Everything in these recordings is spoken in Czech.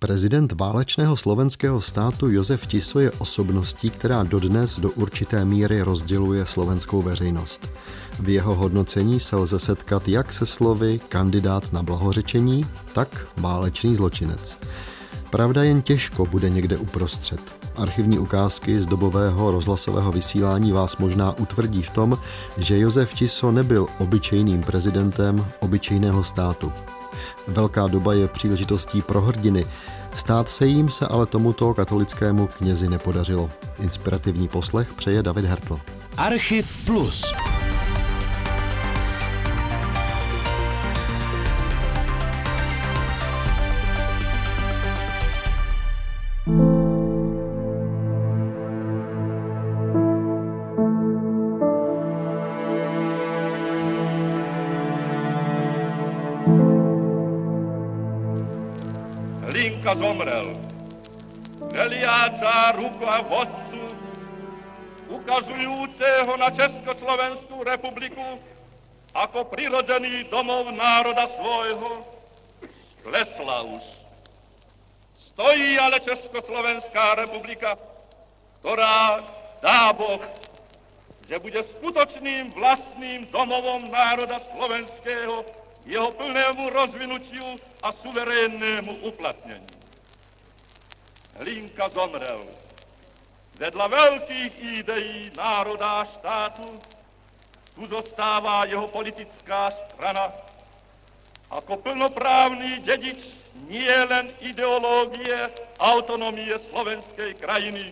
Prezident válečného slovenského státu Josef Tiso je osobností, která dodnes do určité míry rozděluje slovenskou veřejnost. V jeho hodnocení se lze setkat jak se slovy kandidát na blahořečení, tak válečný zločinec. Pravda jen těžko bude někde uprostřed. Archivní ukázky z dobového rozhlasového vysílání vás možná utvrdí v tom, že Josef Tiso nebyl obyčejným prezidentem obyčejného státu. Velká doba je příležitostí pro hrdiny. Stát se jim se ale tomuto katolickému knězi nepodařilo. Inspirativní poslech přeje David Hertl. Archiv Plus. Hlinka zomrel. Veliáca ruka vodcu, ukazujúceho na Československú republiku ako prirodzený domov národa svojho, klesla už. Stojí ale Československá republika, ktorá dá Boh, že bude skutočným vlastným domovom národa slovenského jeho plnému rozvinutiu a suverénnému uplatneniu. Hlinka zomrel. Vedľa veľkých ideí národa a štátu tu zostáva jeho politická strana ako plnoprávny dedič nie len ideológie autonomie slovenskej krajiny,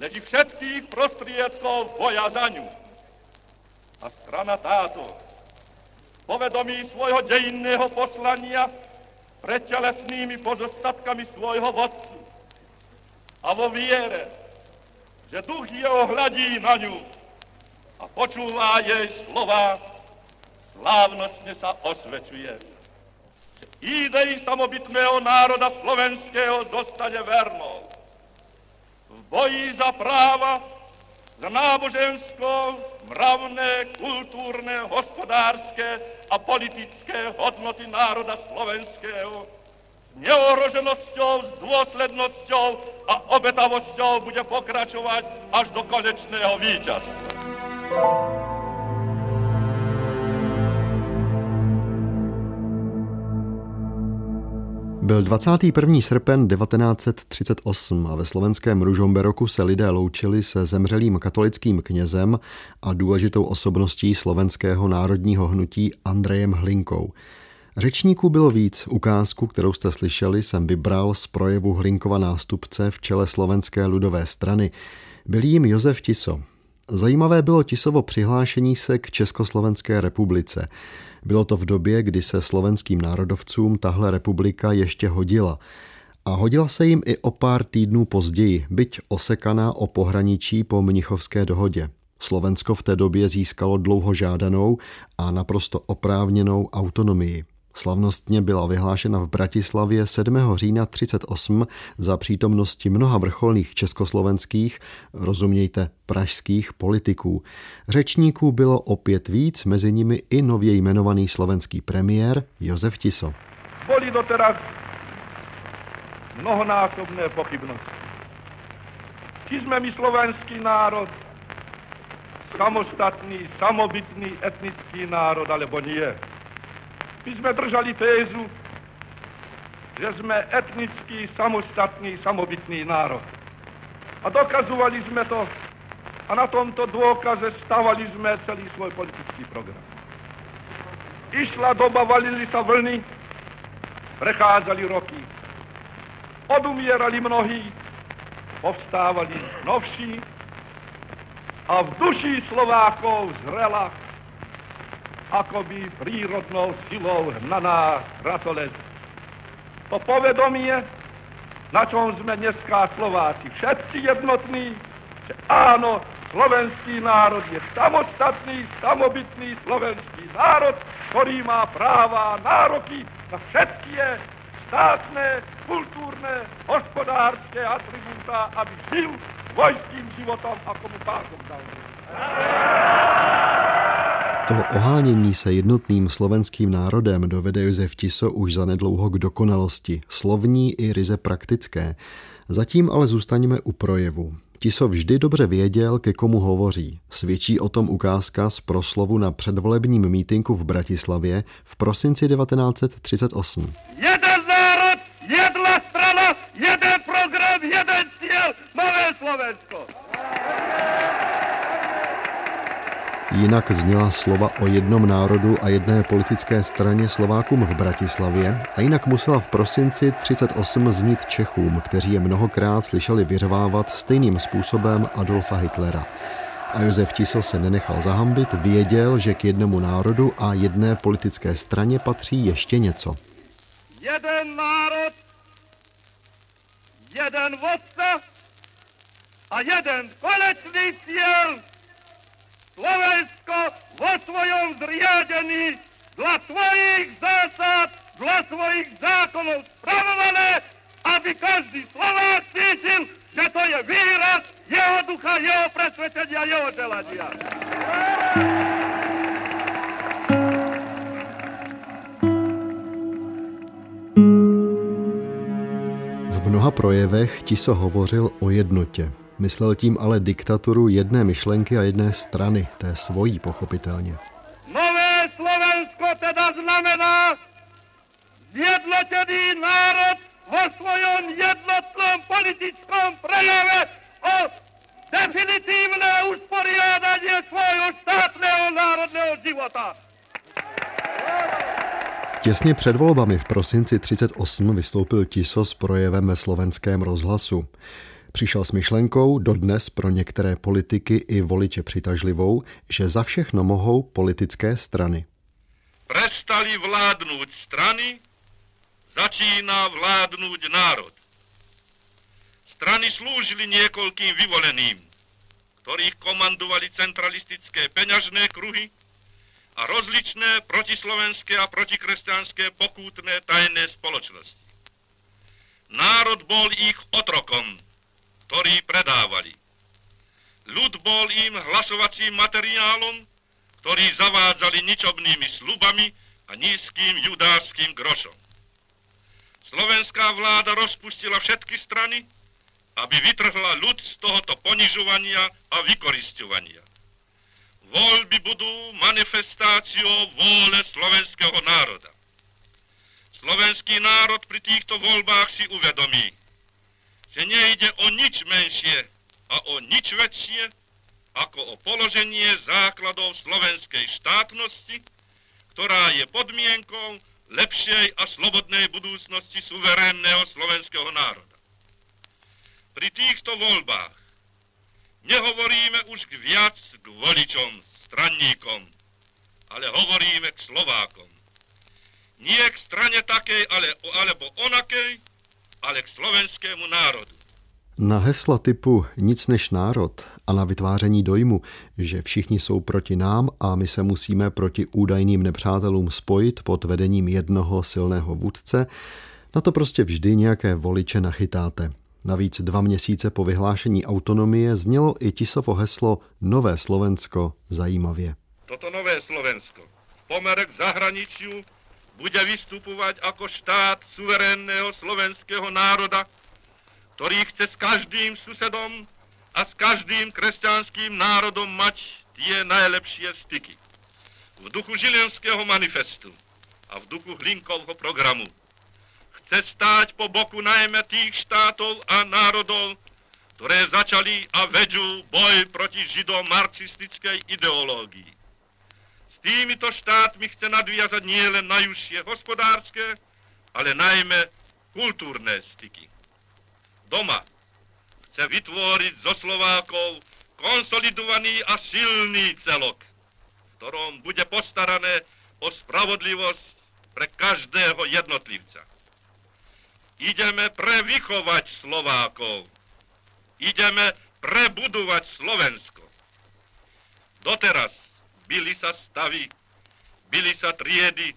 leč i všetkých prostriedkov boja za ňu. A strana táto povedomí svojho dejinného poslania pred telesnými pozostatkami svojho vodcu a vo viere, že duch jeho hľadí na ňu a počúva jej slova, slávnostne sa osvečuje. Že idei samobytného národa slovenského dostane vernou. V boji za práva, za nábožensko, mravné, kultúrne, hospodárske a politické hodnoty národa slovenského s neohroženosťou, s dôslednosťou a obetavosťou bude pokračovať až do konečného víťazstva. Byl 21. srpen 1938 a ve slovenském Ružomberoku se lidé loučili se zemřelým katolickým knězem a důležitou osobností slovenského národního hnutí Andrejem Hlinkou. Řečníků bylo víc. Ukázku, kterou jste slyšeli, jsem vybral z projevu Hlinkova nástupce v čele slovenské ludové strany. Byl jim Josef Tiso. Zajímavé bylo Tisovo přihlášení se k Československé republice. Bylo to v době, kdy se slovenským národovcům tahle republika ještě hodila. A hodila se jim i o pár týdnů později, byť osekaná o pohraničí po Mnichovské dohodě. Slovensko v té době získalo dlouho žádanou a naprosto oprávněnou autonomii. Slavnostně byla vyhlášena v Bratislavě 7. října 38 za přítomnosti mnoha vrcholných československých, rozumějte pražských politiků. Řečníků bylo opět víc, mezi nimi i nově jmenovaný slovenský premiér Josef Tiso. Boli doteraz mnohonásobné pochybnosti. Či sme my slovenský národ, samostatný, samobytný etnický národ, alebo nie. My sme držali tézu, že sme etnický, samostatný, samobytný národ. A dokazovali sme to a na tomto dôkaze stavali sme celý svoj politický program. Išla doba, valili sa vlny, prechádzali roky. Odumierali mnohí, povstávali novší a v duši Slovákov zrela akoby prírodnou silou hnaná ratolesť. To povedomie, na čom sme dneska Slováci všetci jednotní, že áno, slovenský národ je samostatný, samobytný slovenský národ, ktorý má práva a nároky na všetky státne, kultúrne, hospodárske atribúta, aby žil svojským životom, ako mu pásom dal. To ohánění se jednotným slovenským národem dovede Josef Tiso už zanedlouho k dokonalosti, slovní i ryze praktické. Zatím ale zůstaňme u projevu. Tiso vždy dobře věděl, ke komu hovoří. Svědčí o tom ukázka z proslovu na předvolebním mítinku v Bratislavě v prosinci 1938. Jeden národ, jedna strana, jeden program, jeden cíl, nové Slovensko. Jinak zněla slova o jednom národu a jedné politické straně Slovákům v Bratislavě a jinak musela v prosinci 38 znít Čechům, kteří je mnohokrát slyšeli vyřvávat stejným způsobem Adolfa Hitlera. A Josef Tiso se nenechal zahambit, věděl, že k jednomu národu a jedné politické straně patří ještě něco. Jeden národ, jeden vodca a jeden konečný cíl. Slovensko vo svojom zriadení dla svojich zásad, dla svojich zákonov spravované, aby každý Slovák cítil, že to je výraz jeho ducha, jeho presvedčenia, jeho želania. V mnoha projevech Tiso hovořil o jednotě. Myslel tím ale diktaturu jedné myšlenky a jedné strany, té svojí pochopitelně. Nové Slovensko teda znamená zjednotený národ vo svojom jednotnom politickom prejave o definitívne usporiadanie svojho štátneho národného života. Těsně před volbami v prosinci 38 vystoupil Tiso s projevem ve slovenském rozhlasu. Přišel s myšlenkou, dodnes pro některé politiky i voliče přitažlivou, že za všechno mohou politické strany. Prestali vládnout strany, začíná vládnout národ. Strany slúžili niekoľkým vyvoleným, ktorých komandovali centralistické peňažné kruhy a rozličné protislovenské a protikresťanské pokútne tajné spoločnosti. Národ bol ich otrokom, ktorý predávali. Ľud bol im hlasovacím materiálom, ktorý zavádzali ničobnými slubami a nízkým judárským grošom. Slovenská vláda rozpustila všetky strany, aby vytrhla ľud z tohoto ponižovania a vykoristovania. Voľby budú manifestáciou vôle slovenského národa. Slovenský národ pri týchto voľbách si uvedomí, že nejde o nič menšie a o nič väčšie, ako o položenie základov slovenskej štátnosti, ktorá je podmienkou lepšej a slobodnej budúcnosti suverénneho slovenského národa. Pri týchto voľbách nehovoríme už k viac k voličom, stranníkom, ale hovoríme k Slovákom. Nie k strane takej ale, alebo onakej, ale k slovenskému národu. Na hesla typu nic než národ a na vytváření dojmu, že všichni jsou proti nám a my se musíme proti údajným nepřátelům spojit pod vedením jednoho silného vůdce, na to prostě vždy nějaké voliče nachytáte. Navíc dva měsíce po vyhlášení autonomie znělo i Tisovo heslo Nové Slovensko zajímavě. Toto nové Slovensko v pomere k zahraničiu bude vystupovať ako štát suverénneho slovenského národa, ktorý chce s každým susedom a s každým kresťanským národom mať tie najlepšie styky. V duchu Žilinského manifestu a v duchu Hlinkovho programu chce stáť po boku najmä tých štátov a národov, ktoré začali a vedú boj proti žido-marxistickej ideológii týmito štátmi chce nadviazať nielen najúžšie hospodárske, ale najmä kultúrne styky. Doma chce vytvoriť zo Slovákov konsolidovaný a silný celok, v ktorom bude postarané o spravodlivosť pre každého jednotlivca. Ideme prevychovať Slovákov. Ideme prebudovať Slovensko. Doteraz Bili sa stavy, bili sa triedy,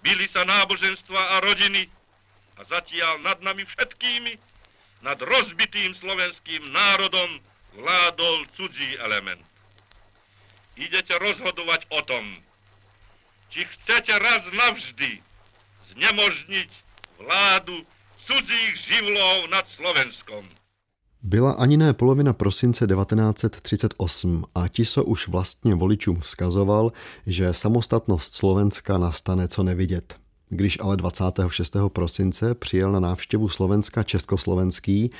bili sa náboženstva a rodiny a zatiaľ nad nami všetkými, nad rozbitým slovenským národom vládol cudzí element. idete rozhodovať o tom, či chcete raz navždy znemožniť vládu cudzích živlov nad Slovenskom. Byla ani ne polovina prosince 1938 a Tiso už vlastně voličům vzkazoval, že samostatnost Slovenska nastane co nevidět. Když ale 26. prosince přijel na návštěvu Slovenska československý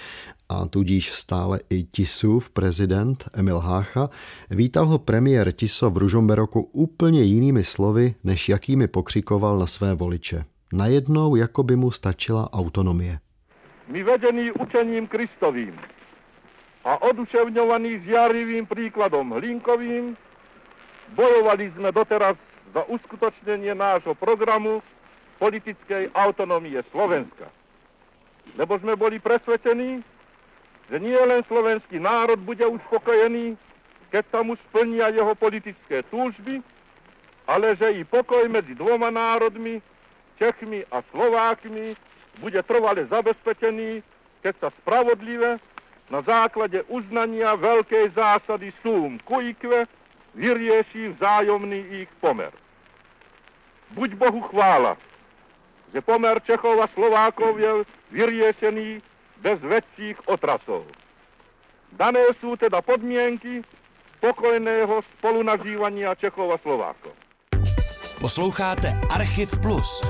a tudíž stále i Tisův prezident Emil Hácha, vítal ho premiér Tiso v Ružomberoku úplně jinými slovy, než jakými pokřikoval na své voliče. Najednou jako by mu stačila autonomie. My vedení učením Kristovým a oduševňovaní zjarivým príkladom Hlinkovým, bojovali sme doteraz za uskutočnenie nášho programu politickej autonomie Slovenska. Lebo sme boli presvedčení, že nie len slovenský národ bude uspokojený, keď sa mu splnia jeho politické túžby, ale že i pokoj medzi dvoma národmi, Čechmi a Slovákmi, bude trvale zabezpečený, keď sa spravodlivé na základe uznania veľkej zásady sum kuikve vyrieši vzájomný ich pomer. Buď Bohu chvála, že pomer Čechov a Slovákov je vyriešený bez väčších otrasov. Dané sú teda podmienky spokojného spolunažívania Čechov a Slovákov. Posloucháte Archiv Plus.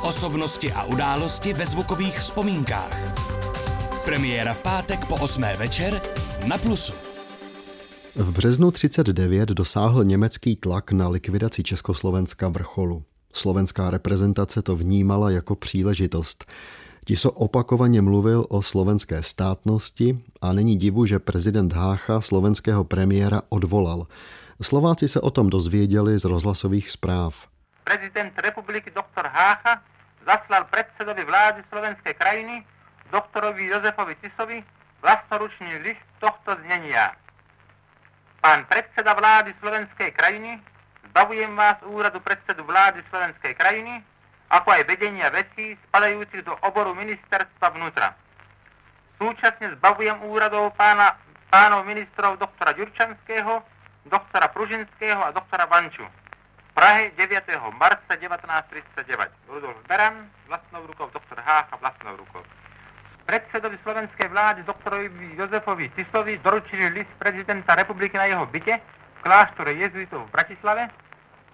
Osobnosti a události ve zvukových vzpomínkách. Premiéra v pátek po 8. večer na Plusu. V březnu 39 dosáhl německý tlak na likvidaci Československa vrcholu. Slovenská reprezentace to vnímala jako příležitost. Tiso opakovaně mluvil o slovenské státnosti a není divu, že prezident Hácha slovenského premiéra odvolal. Slováci se o tom dozvěděli z rozhlasových zpráv. Prezident republiky doktor Hácha zaslal predsedovi vlády slovenskej krajiny doktorovi Jozefovi Tisovi vlastnoručný list tohto znenia. Pán predseda vlády slovenskej krajiny Zbavujem vás úradu predsedu vlády Slovenskej krajiny, ako aj vedenia vecí spadajúcich do oboru ministerstva vnútra. Súčasne zbavujem úradov pána, pánov ministrov doktora Ďurčanského, doktora Pružinského a doktora Vanču. Prahe 9. marca 1939. Rudolf Beran, vlastnou rukou, doktor Hácha, vlastnou rukou. Predsedovi slovenskej vlády doktorovi Jozefovi Tisovi doručili list prezidenta republiky na jeho byte, v kláštore jezuitov v Bratislave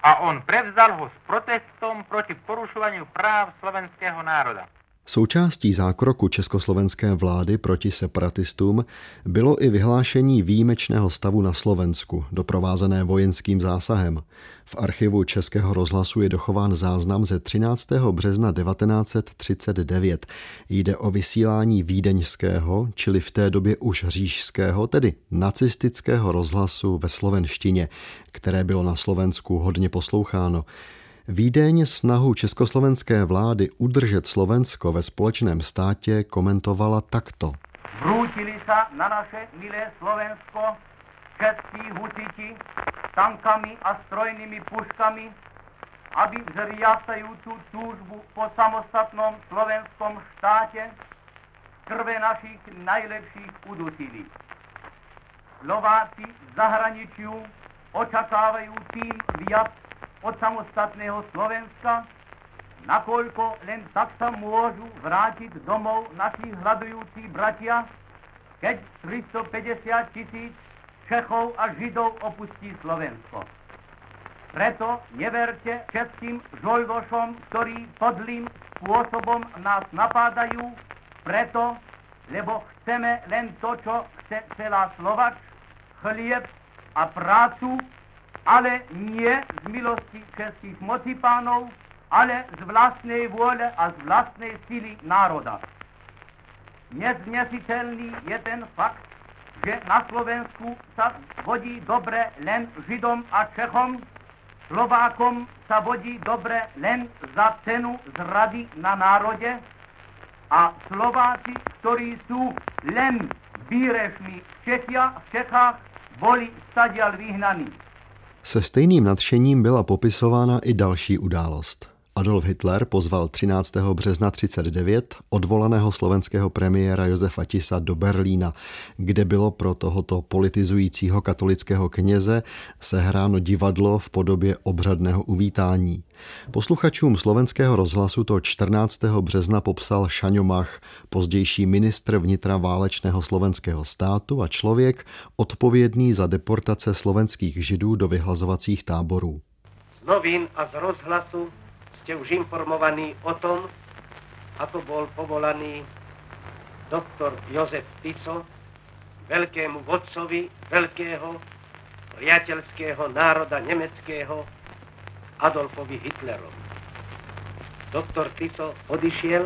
a on prevzal ho s protestom proti porušovaniu práv slovenského národa. Součástí zákroku československé vlády proti separatistům bylo i vyhlášení výjimečného stavu na Slovensku, doprovázené vojenským zásahem. V archivu Českého rozhlasu je dochován záznam ze 13. března 1939. Jde o vysílání vídeňského, čili v té době už řížského, tedy nacistického rozhlasu ve slovenštině, které bylo na Slovensku hodně posloucháno. Vídeň snahu československé vlády udržet Slovensko ve společném státě komentovala takto. Vrútili sa na naše milé Slovensko všetci husiti tankami a strojnými puškami, aby vzriastajúcu túžbu po samostatnom slovenskom štáte krve našich najlepších udusili. Slováci v zahraničiu očakávajú tým viac od samostatného Slovenska, nakoľko len tak sa môžu vrátiť domov naši hľadujúci bratia, keď 350 tisíc Čechov a Židov opustí Slovensko. Preto neverte všetkým žoldošom, ktorí podlým spôsobom nás napádajú, preto, lebo chceme len to, čo chce celá Slovač, chlieb a prácu, ale nie z milosti českých mocipánov, ale z vlastnej vôle a z vlastnej sily národa. Neznesiteľný je ten fakt, že na Slovensku sa vodí dobre len Židom a Čechom, Slovákom sa vodí dobre len za cenu zrady na národe a Slováci, ktorí sú len výrešní Čechia, v Čechách, boli stadial vyhnaní. Se stejným nadšením byla popisována i další událost. Adolf Hitler pozval 13. března 39 odvolaného slovenského premiéra Josefa Tisa do Berlína, kde bylo pro tohoto politizujícího katolického kněze sehráno divadlo v podobě obřadného uvítání. Posluchačům slovenského rozhlasu to 14. března popsal Šaňomach, pozdější ministr vnitra válečného slovenského státu a člověk odpovědný za deportace slovenských židů do vyhlazovacích táborů. Z novín a z rozhlasu ste už informovaní o tom, ako bol povolaný doktor Jozef Tiso, veľkému vodcovi veľkého priateľského národa nemeckého Adolfovi Hitlerovi. Doktor Tiso odišiel,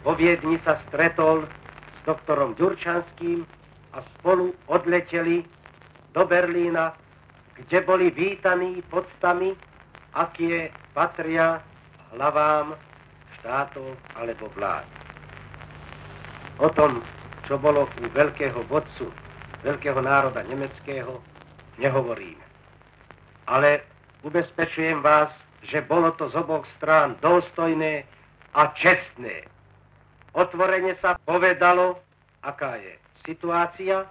vo Viedni sa stretol s doktorom Ďurčanským a spolu odleteli do Berlína, kde boli vítaní podstami, aké patria hlavám štátov alebo vlád. O tom, čo bolo u veľkého vodcu, veľkého národa nemeckého, nehovoríme. Ale ubezpečujem vás, že bolo to z oboch strán dôstojné a čestné. Otvorene sa povedalo, aká je situácia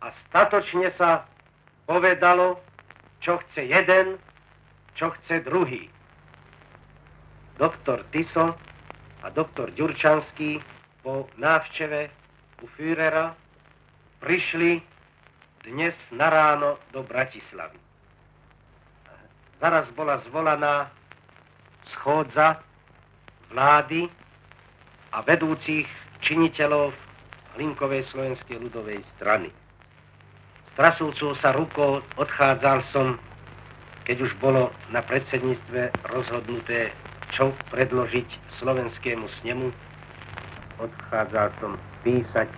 a statočne sa povedalo, čo chce jeden, čo chce druhý doktor Tiso a doktor Ďurčanský po návšteve u Führera prišli dnes na ráno do Bratislavy. Zaraz bola zvolaná schôdza vlády a vedúcich činiteľov Hlinkovej slovenskej ľudovej strany. Strasúcou sa rukou odchádzal som, keď už bolo na predsedníctve rozhodnuté čo predložiť slovenskému snemu. Odchádzal som písať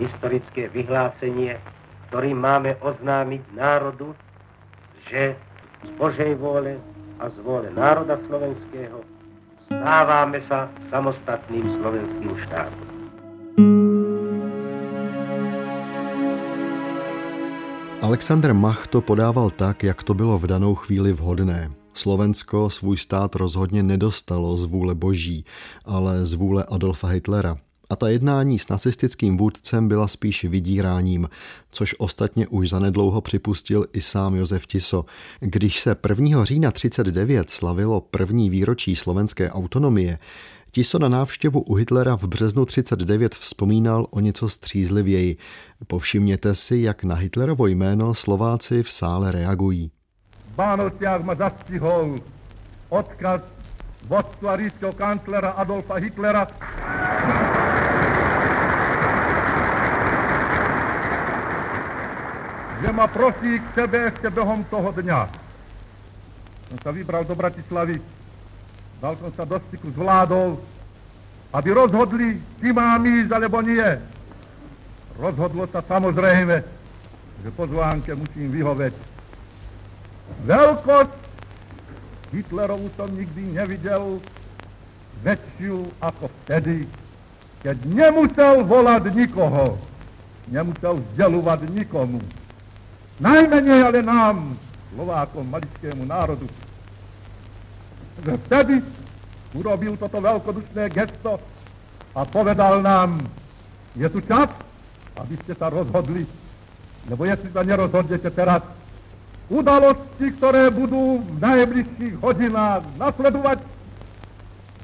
historické vyhlásenie, ktorým máme oznámiť národu, že z Božej vôle a z vôle národa slovenského stávame sa samostatným slovenským štátom. Alexander Mach to podával tak, jak to bylo v danou chvíli vhodné. Slovensko svůj stát rozhodně nedostalo z vůle boží, ale z vůle Adolfa Hitlera. A ta jednání s nacistickým vůdcem byla spíš vydíráním, což ostatně už zanedlouho připustil i sám Josef Tiso. Když se 1. října 39 slavilo první výročí slovenské autonomie, Tiso na návštěvu u Hitlera v březnu 39 vzpomínal o něco střízlivěji. Povšimněte si, jak na Hitlerovo jméno Slováci v sále reagují. Vánociach ma zastihol odkaz vodstva ríšského kanclera Adolfa Hitlera že ma prosí k sebe ešte behom toho dňa. Som sa vybral do Bratislavy, dal som sa do styku s vládou, aby rozhodli, či mám ísť, alebo nie. Rozhodlo sa samozrejme, že pozvánke musím vyhoveť. Veľkosť Hitlerovu som nikdy nevidel väčšiu ako vtedy, keď nemusel volať nikoho, nemusel vzdelovať nikomu. Najmenej ale nám, Slovákom, maličkému národu. Že vtedy urobil toto veľkodušné gesto a povedal nám, je tu čas, aby ste sa rozhodli, lebo jestli sa nerozhodnete teraz, udalosti, ktoré budú v najbližších hodinách nasledovať,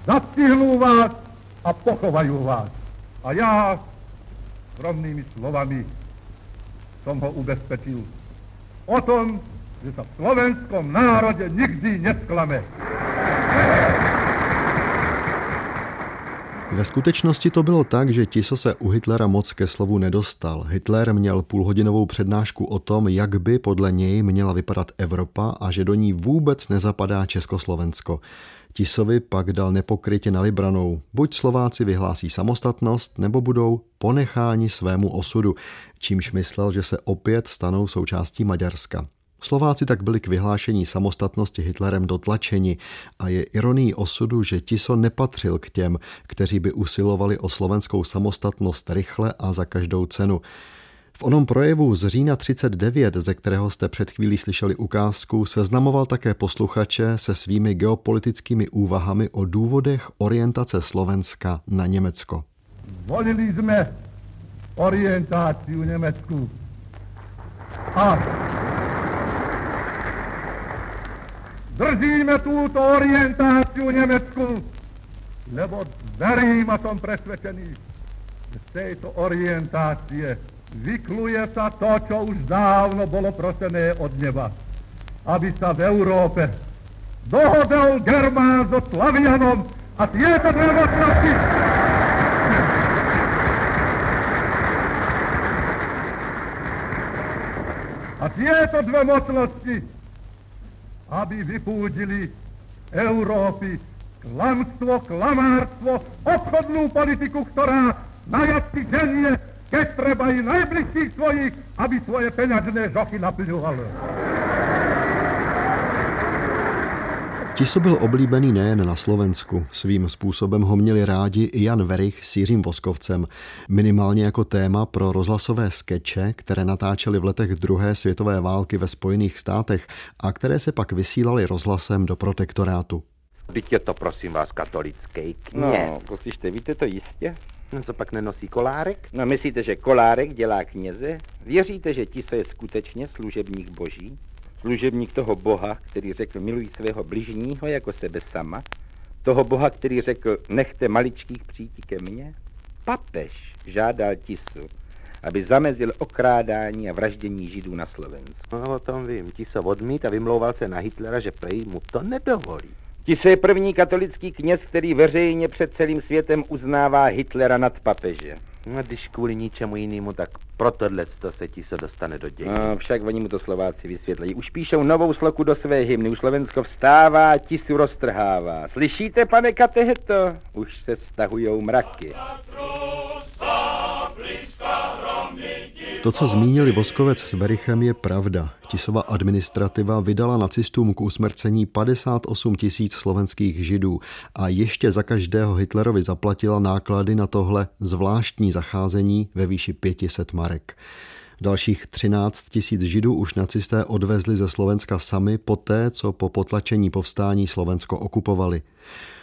zastihnú vás a pochovajú vás. A ja rovnými slovami som ho ubezpečil o tom, že sa v slovenskom národe nikdy nesklame. Ve skutečnosti to bylo tak, že Tiso se u Hitlera moc ke slovu nedostal. Hitler měl půlhodinovou přednášku o tom, jak by podle něj měla vypadat Evropa a že do ní vůbec nezapadá Československo. Tisovi pak dal nepokrytě na vybranou. Buď Slováci vyhlásí samostatnost, nebo budou ponecháni svému osudu, čímž myslel, že se opět stanou součástí Maďarska. Slováci tak byli k vyhlášení samostatnosti Hitlerem dotlačeni a je ironií osudu, že Tiso nepatřil k těm, kteří by usilovali o slovenskou samostatnost rychle a za každou cenu. V onom projevu z října 39, ze kterého jste před chvílí slyšeli ukázku, seznamoval také posluchače se svými geopolitickými úvahami o důvodech orientace Slovenska na Německo. Volili jsme orientáciu Německu. A držíme túto orientáciu Německu, lebo verím a som presvedčený, že z tejto orientácie vykluje sa to, čo už dávno bolo prosené od neba. Aby sa v Európe dohodol Germán so Slavianom a tieto dve mocnosti a tieto dve mocnosti aby vypúdili Európy klamstvo, klamárstvo, obchodnú politiku, ktorá na jacky ženie, keď treba i najbližších svojich, aby svoje peňažné žochy naplňovali. Tiso byl oblíbený nejen na Slovensku, svým způsobem ho měli rádi i Jan Verich s Jiřím Voskovcem, minimálně jako téma pro rozhlasové skeče, které natáčely v letech druhé světové války ve Spojených státech a které se pak vysílaly rozhlasem do protektorátu. Vždyť je to, prosím vás, katolický kněz. No, poslyšte, víte to jistě? No, co pak nenosí kolárek? No, myslíte, že kolárek dělá kněze? Věříte, že Tiso je skutečně služebník boží? Služebník toho boha, který řekl miluj svého bližního jako sebe sama? Toho boha, který řekl nechte maličkých přijít ke mně? Papež žádal Tisu, aby zamezil okrádání a vraždění židů na Slovensku. No, o tom vím. Tiso odmít a vymlouval se na Hitlera, že prej mu to nedovolí. Tiso je první katolický kněz, který veřejně před celým světem uznává Hitlera nad papeže. No, když kvůli ničemu jinému, tak pro tohle to se ti se dostane do dějin. No, však oni mu to Slováci vysvětlejí. Už píšou novou sloku do své hymny. Už Slovensko vstává, tisu roztrhává. Slyšíte, pane Kateheto? Už se stahujou mraky. To, co zmínili Voskovec s Verichem, je pravda. Tisova administrativa vydala nacistům k usmrcení 58 tisíc slovenských židů a ještě za každého Hitlerovi zaplatila náklady na tohle zvláštní zacházení ve výši 500 marek. Dalších 13 tisíc židů už nacisté odvezli ze Slovenska sami poté, co po potlačení povstání Slovensko okupovali.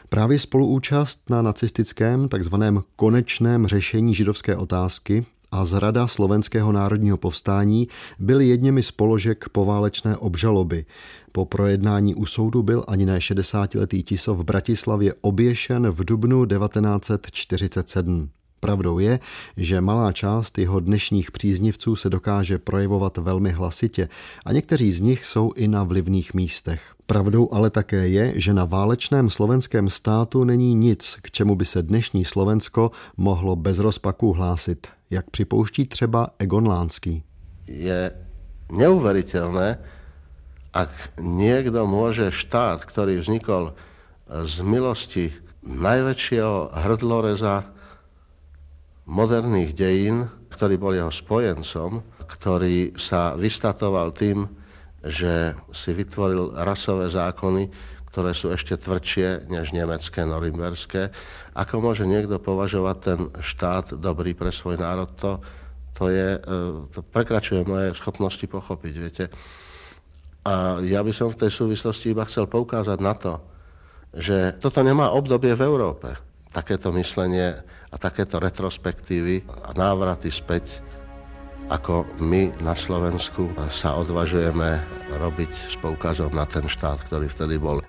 Právě spoluúčast na nacistickém takzvaném konečném řešení židovské otázky a zrada slovenského národního povstání byly jedněmi z položek poválečné obžaloby. Po projednání u soudu byl ani ne 60-letý Tisov v Bratislavě oběšen v dubnu 1947. Pravdou je, že malá část jeho dnešních příznivců se dokáže projevovat velmi hlasitě a někteří z nich jsou i na vlivných místech. Pravdou ale také je, že na válečném slovenském státu není nic, k čemu by se dnešní Slovensko mohlo bez rozpaku hlásit, jak připouští třeba Egon Lánský. Je neuveriteľné, ak niekto môže štát, ktorý vznikol z milosti najväčšieho hrdloreza moderných dejín, ktorý bol jeho spojencom, ktorý sa vystatoval tým, že si vytvoril rasové zákony, ktoré sú ešte tvrdšie než nemecké, norimberské. Ako môže niekto považovať ten štát dobrý pre svoj národ, to, to, je, e, to prekračuje moje schopnosti pochopiť, viete. A ja by som v tej súvislosti iba chcel poukázať na to, že toto nemá obdobie v Európe. Takéto myslenie a takéto retrospektívy a návraty späť, ako my na Slovensku sa odvažujeme robiť s poukazom na ten štát, ktorý vtedy bol.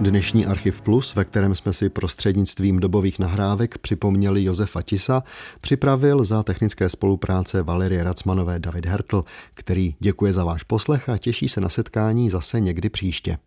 Dnešní Archiv Plus, ve kterém jsme si prostřednictvím dobových nahrávek připomněli Josefa Tisa, připravil za technické spolupráce Valerie Racmanové David Hertl, který děkuje za váš poslech a těší se na setkání zase někdy příště.